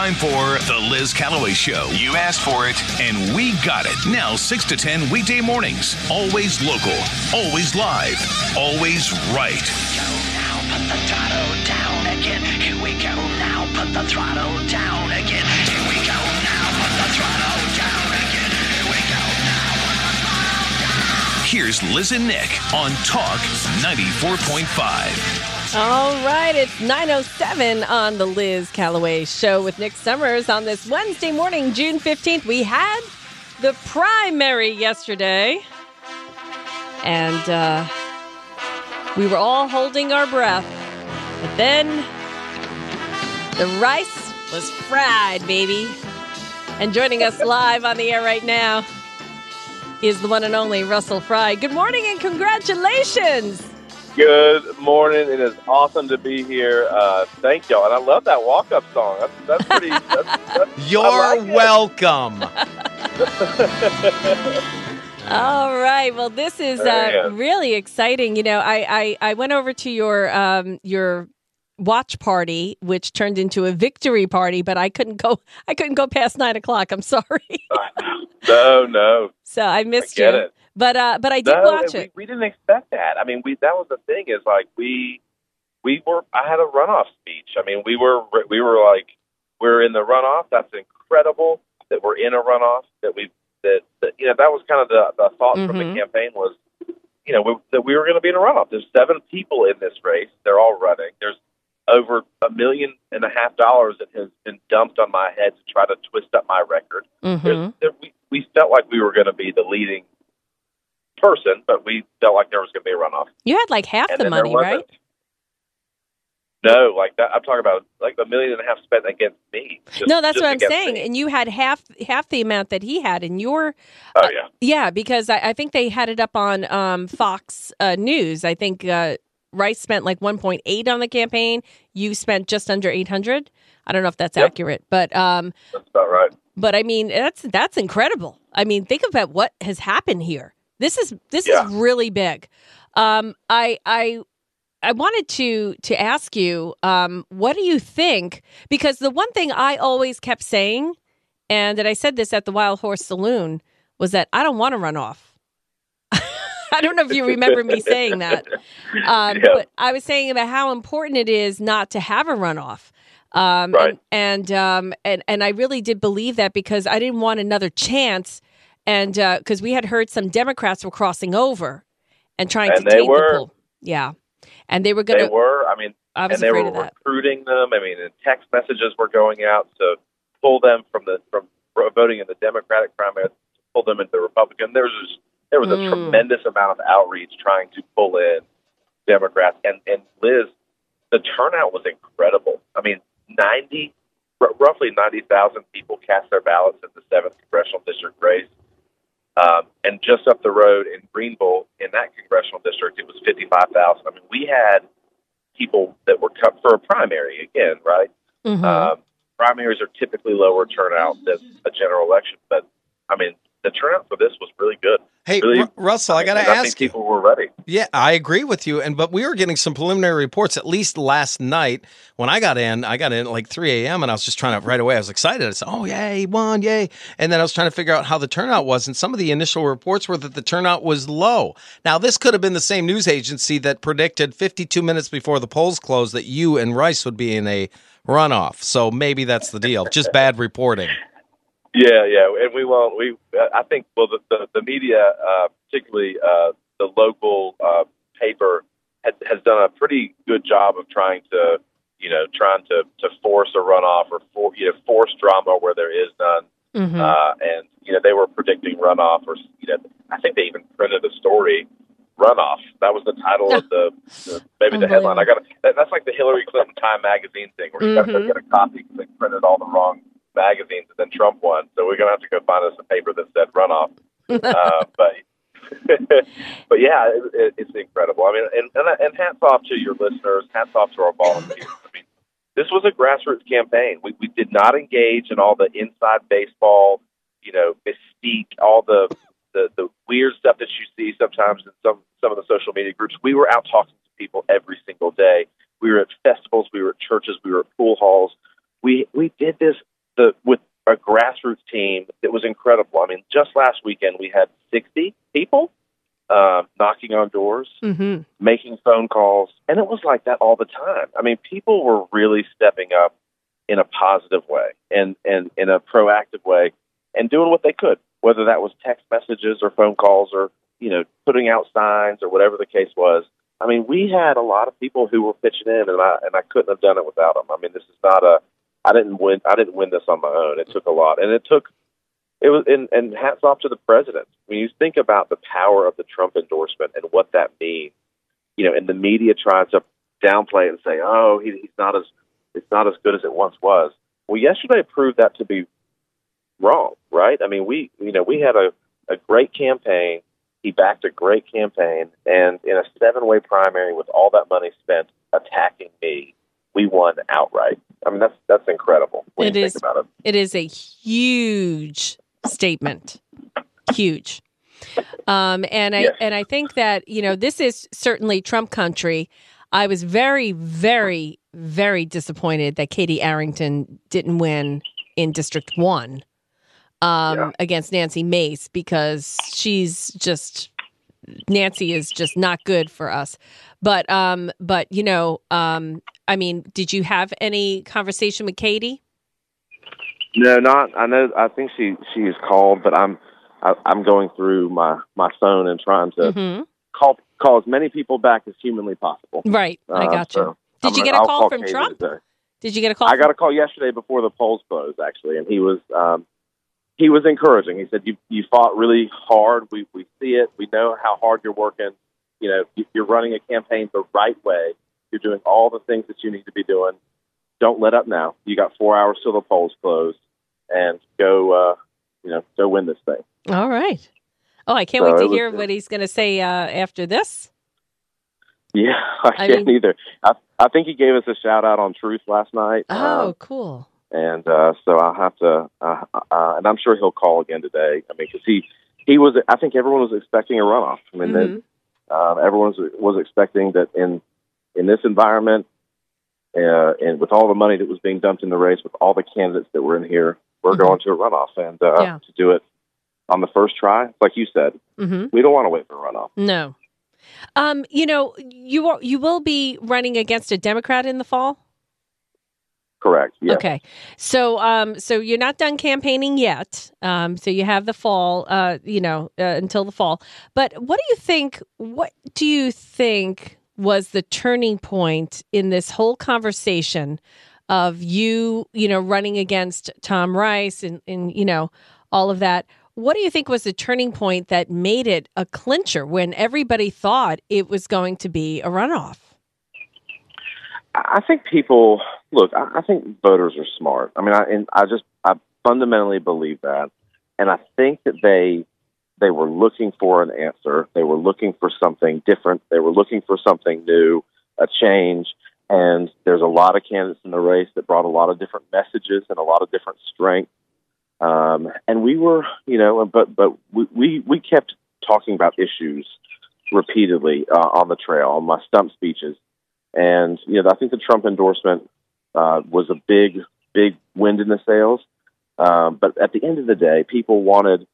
time for The Liz Callaway Show. You asked for it, and we got it. Now, 6 to 10 weekday mornings. Always local, always live, always right. Now put the throttle down again. Here we go now. Put the throttle down again. Here's Liz and Nick on Talk 94.5. All right, it's 9.07 on the Liz Callaway Show with Nick Summers on this Wednesday morning, June 15th. We had the primary yesterday, and uh, we were all holding our breath. But then the rice was fried, baby. And joining us live on the air right now is the one and only Russell Fry. Good morning and congratulations. Good morning. It is awesome to be here. Uh, thank y'all, and I love that walk-up song. That's, that's pretty. That's, that's, You're like welcome. All right. Well, this is uh, really exciting. You know, I, I I went over to your um your watch party, which turned into a victory party, but I couldn't go. I couldn't go past nine o'clock. I'm sorry. No, no, so I missed I you. it. But uh, but I did no. watch and it. We, we didn't expect that. I mean, we that was the thing is like we we were. I had a runoff speech. I mean, we were we were like we're in the runoff. That's incredible that we're in a runoff. That we that, that you know that was kind of the the thought from Mhm. the campaign was you know we, that we were going to be in a runoff. There's seven people in this race. They're all running. There's over a million and a half dollars that has been dumped on my head to try to twist up my record. hmm there, we, we felt like we were going to be the leading person, but we felt like there was going to be a runoff. You had like half And the money, right? No, like that. I'm talking about like a million and a half spent against me. just- no, that's what I'm saying. me. And you had half half the amount that he had, and your Oh yeah, Yeah, because I, I think they had it up on um, Fox uh, News. I think uh, Rice spent like 1.8 on the campaign. You spent just under 800. I don't know if that's Yep. accurate, but um, that's about right. but I mean that's that's incredible. I mean, think about what has happened here. This is this Yeah. is really big. Um, I I I wanted to to ask you, um, what do you think? Because the one thing I always kept saying, and that I said this at the Wild Horse Saloon, was that I don't want to run off. I don't know if you remember me saying that, um, Yeah. but I was saying about how important it is not to have a runoff. Um, Right. and and, um, and and I really did believe that because I didn't want another chance, and because we had heard some Democrats were crossing over and trying And to they take were. the pool. Yeah, and they were going They to. were. I mean, I was and they were recruiting them. I mean, and text messages were going out to pull them from the from voting in the Democratic primary, pull them into the Republican. There was just, there was a Mm. tremendous amount of outreach trying to pull in Democrats. And and Liz, the turnout was incredible. I mean, ninety, r- roughly ninety thousand people cast their ballots in the seventh congressional district race. Um, and just up the road in Greenville, in that congressional district, it was 55,000. I mean, we had people that were cut for a primary again, right? Mhm. Um, primaries are typically lower turnout than a general election, but I mean, the turnout for this was really good. Hey, Really- Ru- Russell, I got to And I think ask you. people were ready. Yeah, I agree with you. And but we were getting some preliminary reports at least last night when I got in. I got in at like 3 a.m. and I was just trying to right away. I was excited. I said, "Oh yay, he won, yay!" And then I was trying to figure out how the turnout was. And some of the initial reports were that the turnout was low. Now this could have been the same news agency that predicted 52 minutes before the polls closed that you and Rice would be in a runoff. So maybe that's the deal. Just bad reporting. Yeah, yeah, and we won't. We, I think, well, the the, the media, uh, particularly uh, the local uh, paper, has, has done a pretty good job of trying to, you know, trying to to force a runoff or for you know force drama where there is none. Mhm. Uh, and you know, they were predicting runoff, or you know, I think they even printed a story. Runoff. That was the title of the, the maybe the headline. I got that, that's like the Hillary Clinton Time magazine thing where you got to go get a copy because they printed all the wrong magazines and then Trump won. So we're gonna have to go find us a paper that said runoff. uh, but but yeah, it, it, it's incredible. I mean, and, and and hats off to your listeners. Hats off to our volunteers. I mean, this was a grassroots campaign. We we did not engage in all the inside baseball, you know, mystique, all the the, the weird stuff that you see sometimes in some some of the social media groups. We were out talking to people every single day. We were at festivals, we were at churches, we were at pool halls, we we did this the with a grassroots team that was incredible. I mean, just last weekend we had 60 people uh, knocking on doors, Mm-hmm. making phone calls, and it was like that all the time. I mean, people were really stepping up in a positive way and and in a proactive way, and doing what they could, whether that was text messages or phone calls or you know putting out signs or whatever the case was. I mean, we had a lot of people who were pitching in, and I and I couldn't have done it without them. I mean, this is not a I didn't win. I didn't win this on my own. It took a lot, and it took it was. And, and hats off to the president. When you think about the power of the Trump endorsement and what that means, you know, and the media tries to downplay it and say, "Oh, he, he's not as it's not as good as it once was." Well, yesterday proved that to be wrong, right? I mean, we you know we had a a great campaign. He backed a great campaign, and in a seven way primary with all that money spent attacking me, we won outright. I mean, that's that's incredible when It you is. think about it. It is a huge statement. Huge. Um, and I Yes. and I think that, you know, this is certainly Trump country. I was very, very, very disappointed that Katie Arrington didn't win in District One um, Yeah. against Nancy Mace because she's just Nancy is just not good for us. But um, but you know, um, I mean, did you have any conversation with Katie? No, not. I know. I think she she is called, but I'm I, I'm going through my my phone and trying to hmm call call as many people back as humanly possible. Right, I Uh, got you. so Did I'm you gonna- get a I'll call from Katie Trump? today. Did you get a call? I from- got a call yesterday before the polls closed, actually, and he was um, he was encouraging. He said, "You you fought really hard. We we see it. We know how hard you're working. You know, you're running a campaign the right way. You're doing all the things that you need to be doing. Don't let up now. You got four hours till the polls close, and go. Uh, you know, go win this thing." All right. Oh, I can't So wait to it was- hear what he's going to say uh, after this. Yeah, I, I can't mean- either. I I think he gave us a shout out on Truth last night. Oh, Um, cool. and uh, so I'll have to, uh, uh, and I'm sure he'll call again today. I mean, because he he was, I think everyone was expecting a runoff. I mean, Mhm. that, um, everyone was, was expecting that in in this environment, uh, and with all the money that was being dumped in the race, with all the candidates that were in here, we're Mhm. going to a runoff, and uh, Yeah. to do it on the first try, like you said, hmm we don't want to wait for a runoff. No. Um, you know, you are, you will be running against a Democrat in the fall. Correct. Yeah. Okay. So, um, so you're not done campaigning yet. Um, so you have the fall, uh, you know, uh, until the fall. But what do you think? What do you think was the turning point in this whole conversation of you, you know, running against Tom Rice and, and you know, all of that? What do you think was the turning point that made it a clincher when everybody thought it was going to be a runoff? I think people look. I, think voters are smart. I mean, I I just I fundamentally believe that, and I think that they they were looking for an answer. They were looking for something different. They were looking for something new, a change. And there's a lot of candidates in the race that brought a lot of different messages and a lot of different strength. Um, and we were, you know, but but we we, we kept talking about issues repeatedly uh, on the trail on my stump speeches. And you know, I think the Trump endorsement uh, was a big, big wind in the sails. Um, but at the end of the day, people wanted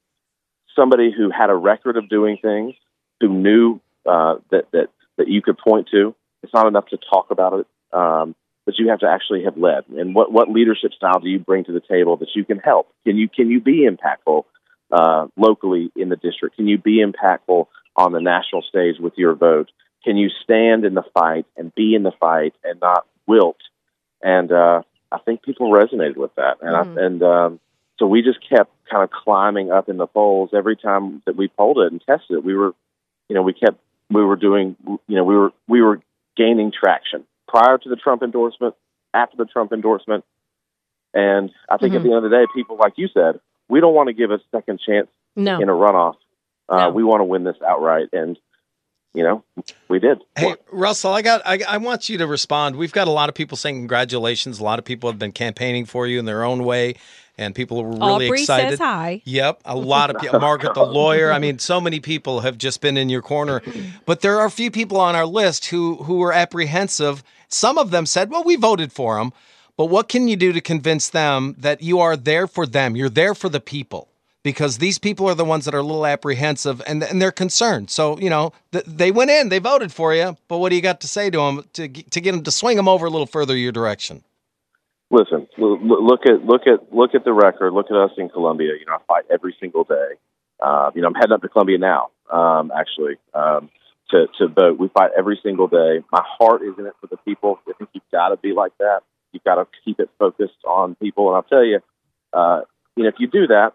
somebody who had a record of doing things, who knew uh, that that that you could point to. It's not enough to talk about it, um, but you have to actually have led. And what what leadership style do you bring to the table that you can help? Can you can you be impactful uh, locally in the district? Can you be impactful on the national stage with your vote? Can you stand in the fight and be in the fight and not wilt? And uh, I think people resonated with that, and Mhm. I, and um, so we just kept kind of climbing up in the polls every time that we polled it and tested it. We were, you know, we kept we were doing, you know, we were we were gaining traction prior to the Trump endorsement, after the Trump endorsement, and I think Mhm. at the end of the day, people like you said, we don't want to give a second chance No. in a runoff. Uh, No. We want to win this outright, and you know, we did. Hey, Russell, I got. I, I want you to respond. We've got a lot of people saying congratulations. A lot of people have been campaigning for you in their own way, and people were really Aubrey excited. says hi. Yep, a lot of people. Margaret, the lawyer. I mean, so many people have just been in your corner, but there are a few people on our list who who were apprehensive. Some of them said, "Well, we voted for him," But what can you do to convince them that you are there for them? You're there for the people because these people are the ones that are a little apprehensive and, and they're concerned. So, you know, th- they went in, they voted for you, but what do you got to say to them to, to get them to swing them over a little further your direction? Listen, look at look at look at the record. Look at us in Columbia. You know, I fight every single day. Uh, you know, I'm heading up to Columbia now. Um, actually, um, to to vote. We fight every single day. My heart is in it for the people. I think you've got to be like that. You've got to keep it focused on people. And I'll tell you, uh, you know, if you do that,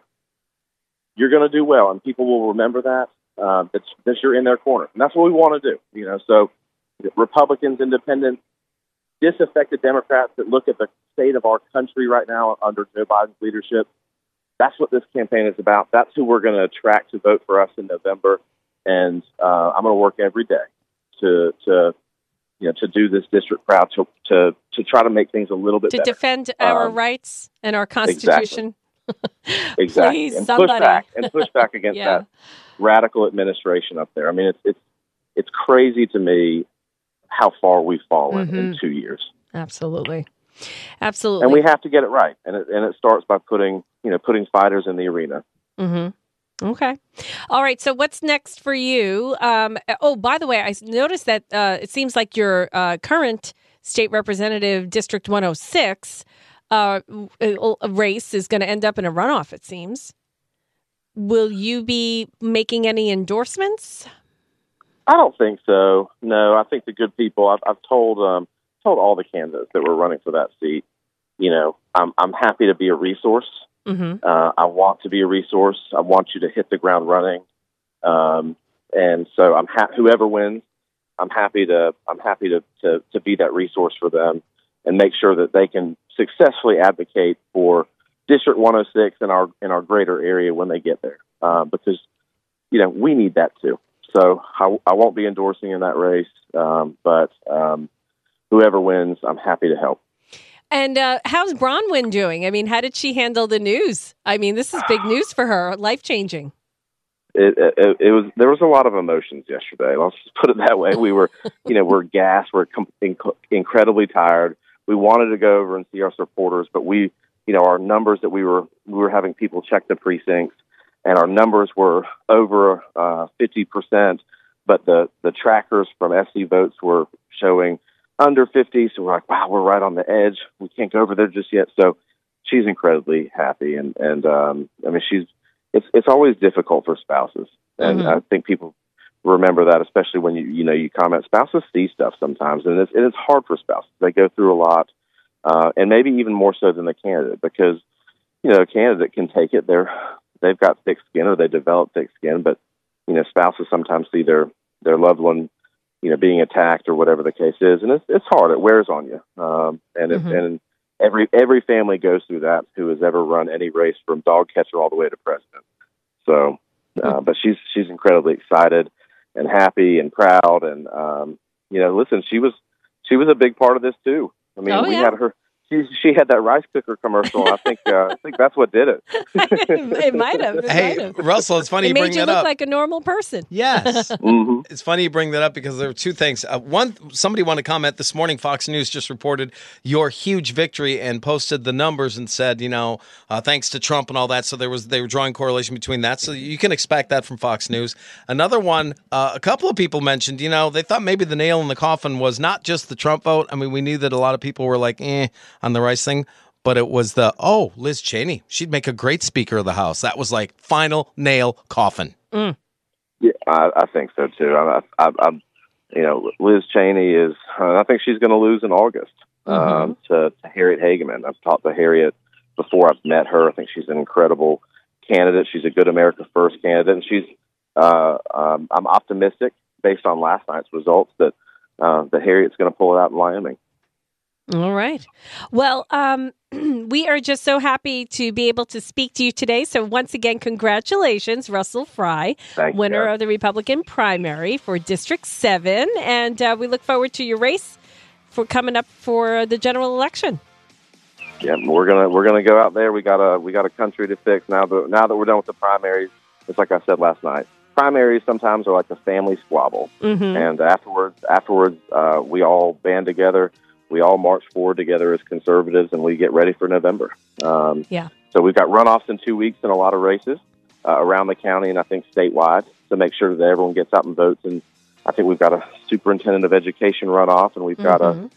you're going to do well, and people will remember that. Uh, that, that you're in their corner, and that's what we want to do. You know, so Republicans, Independents, disaffected Democrats that look at the state of our country right now under Joe Biden's leadership. That's what this campaign is about. That's who we're going to attract to vote for us in November. And uh, I'm going to work every day to to you know to do this district proud to to to try to make things a little bit To better. defend our Um, rights and our Constitution. exactly, Please, and somebody. push back and push back against Yeah. that radical administration up there. I mean, it's it's it's crazy to me how far we've fallen Mm-hmm. in two years. Absolutely. Absolutely. and we have to get it right and it, and it starts by putting you know putting fighters in the arena hmm Okay. All right. So what's next for you? Um, oh, by the way, I noticed that uh, it seems like your uh, current state representative, District 106, uh, uh, race is going to end up in a runoff, it seems. Will you be making any endorsements? i don't think so no i think the good people i've, I've told um told all the candidates that were running for that seat you know i'm i'm happy to be a resource Mm-hmm. uh, i want to be a resource i want you to hit the ground running um and so i'm ha- whoever wins i'm happy to i'm happy to, to to be that resource for them and make sure that they can successfully advocate for District 106 in our in our greater area when they get there, uh, because you know we need that too. So I, I won't be endorsing in that race, um, but um, whoever wins, I'm happy to help. And uh, how's Bronwyn doing? I mean, how did she handle the news? I mean, this is big news for her, life changing. It, it, it was there was a lot of emotions yesterday. Let's just put it that way. We were, you know, we're gassed. We're com- inc- incredibly tired. We wanted to go over and see our supporters, but we, you know, our numbers that we were we were having people check the precincts, and our numbers were over uh, fifty percent. But the the trackers from SC votes were showing under fifty. So we're like, wow, we're right on the edge. We can't go over there just yet. So she's incredibly happy, and and um, I mean, she's it's it's always difficult for spouses, and Mhm. I think people remember that, especially when you you know you comment. Spouses see stuff sometimes, and it's and it's hard for spouses. They go through a lot, uh, and maybe even more so than the candidate, because you know a candidate can take it. They're they've got thick skin, or they develop thick skin, but you know spouses sometimes see their their loved one you know being attacked or whatever the case is, and it's it's hard. It wears on you, um, and it, Mhm. and every every family goes through that who has ever run any race from dog catcher all the way to president. So, uh, but she's she's incredibly excited and happy and proud, and um, you know, listen, she was she was a big part of this too. I mean, Oh, we yeah. had her. She, she had that rice cooker commercial. I think uh, I think that's what did it. it might have. It might Hey, have. Russell, it's funny It you made bring you that look like a normal person. yes. hmm It's funny you bring that up because there were two things. Uh, one, somebody wanted to comment this morning. Fox News just reported your huge victory and posted the numbers and said, you know, uh, thanks to Trump and all that. So there was they were drawing correlation between that. So you can expect that from Fox News. Another one, uh, a couple of people mentioned, you know, they thought maybe the nail in the coffin was not just the Trump vote. I mean, we knew that a lot of people were like, eh, on the rice thing. But it was the oh Liz Cheney. She'd make a great Speaker of the House. That was like final nail coffin. Yeah, I, I think so too. I, I, I, you know, Liz Cheney is. Uh, I think she's going to lose in August um, to, to Harriet Hageman. I've talked to Harriet before. I've met her. I think she's an incredible candidate. She's a good America First candidate, and she's. Uh, um, I'm optimistic based on last night's results that uh, that Harriet's going to pull it out in Wyoming. All right. Well, um, we are just so happy to be able to speak to you today. So, once again, congratulations, Russell Fry, Thank winner Karen. of the Republican primary for District 7. And uh, we look forward to your race for coming up for the general election. Yeah, we're gonna we're gonna go out there. We got a we got a country to fix now. That now that we're done with the primaries, it's like I said last night. Primaries sometimes are like a family squabble, Mm-hmm. and afterwards afterwards uh, we all band together. We all march forward together as conservatives, and we get ready for November. Um, Yeah. So we've got runoffs in two weeks in a lot of races uh, around the county, and I think statewide to make sure that everyone gets out and votes. And I think we've got a superintendent of education runoff, and we've got Mhm. a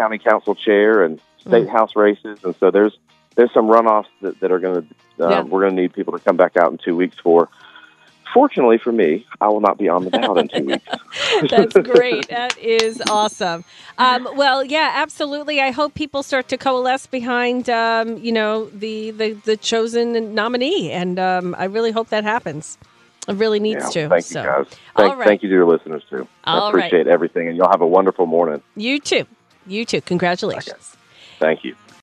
county council chair and state house races, and so there's there's some runoffs that, that are going to uh, Yeah. we're going to need people to come back out in two weeks for. Fortunately for me, I will not be on the ballot in two weeks. That's great. That is awesome. Um, well, yeah, absolutely. I hope people start to coalesce behind, um, you know, the, the the chosen nominee, and um, I really hope that happens. It really needs Yeah, to. Thank so, you, guys. Thank, right. thank you to your listeners too. All I appreciate everything, and y'all have a wonderful morning. you too. You too. Congratulations. Thank you.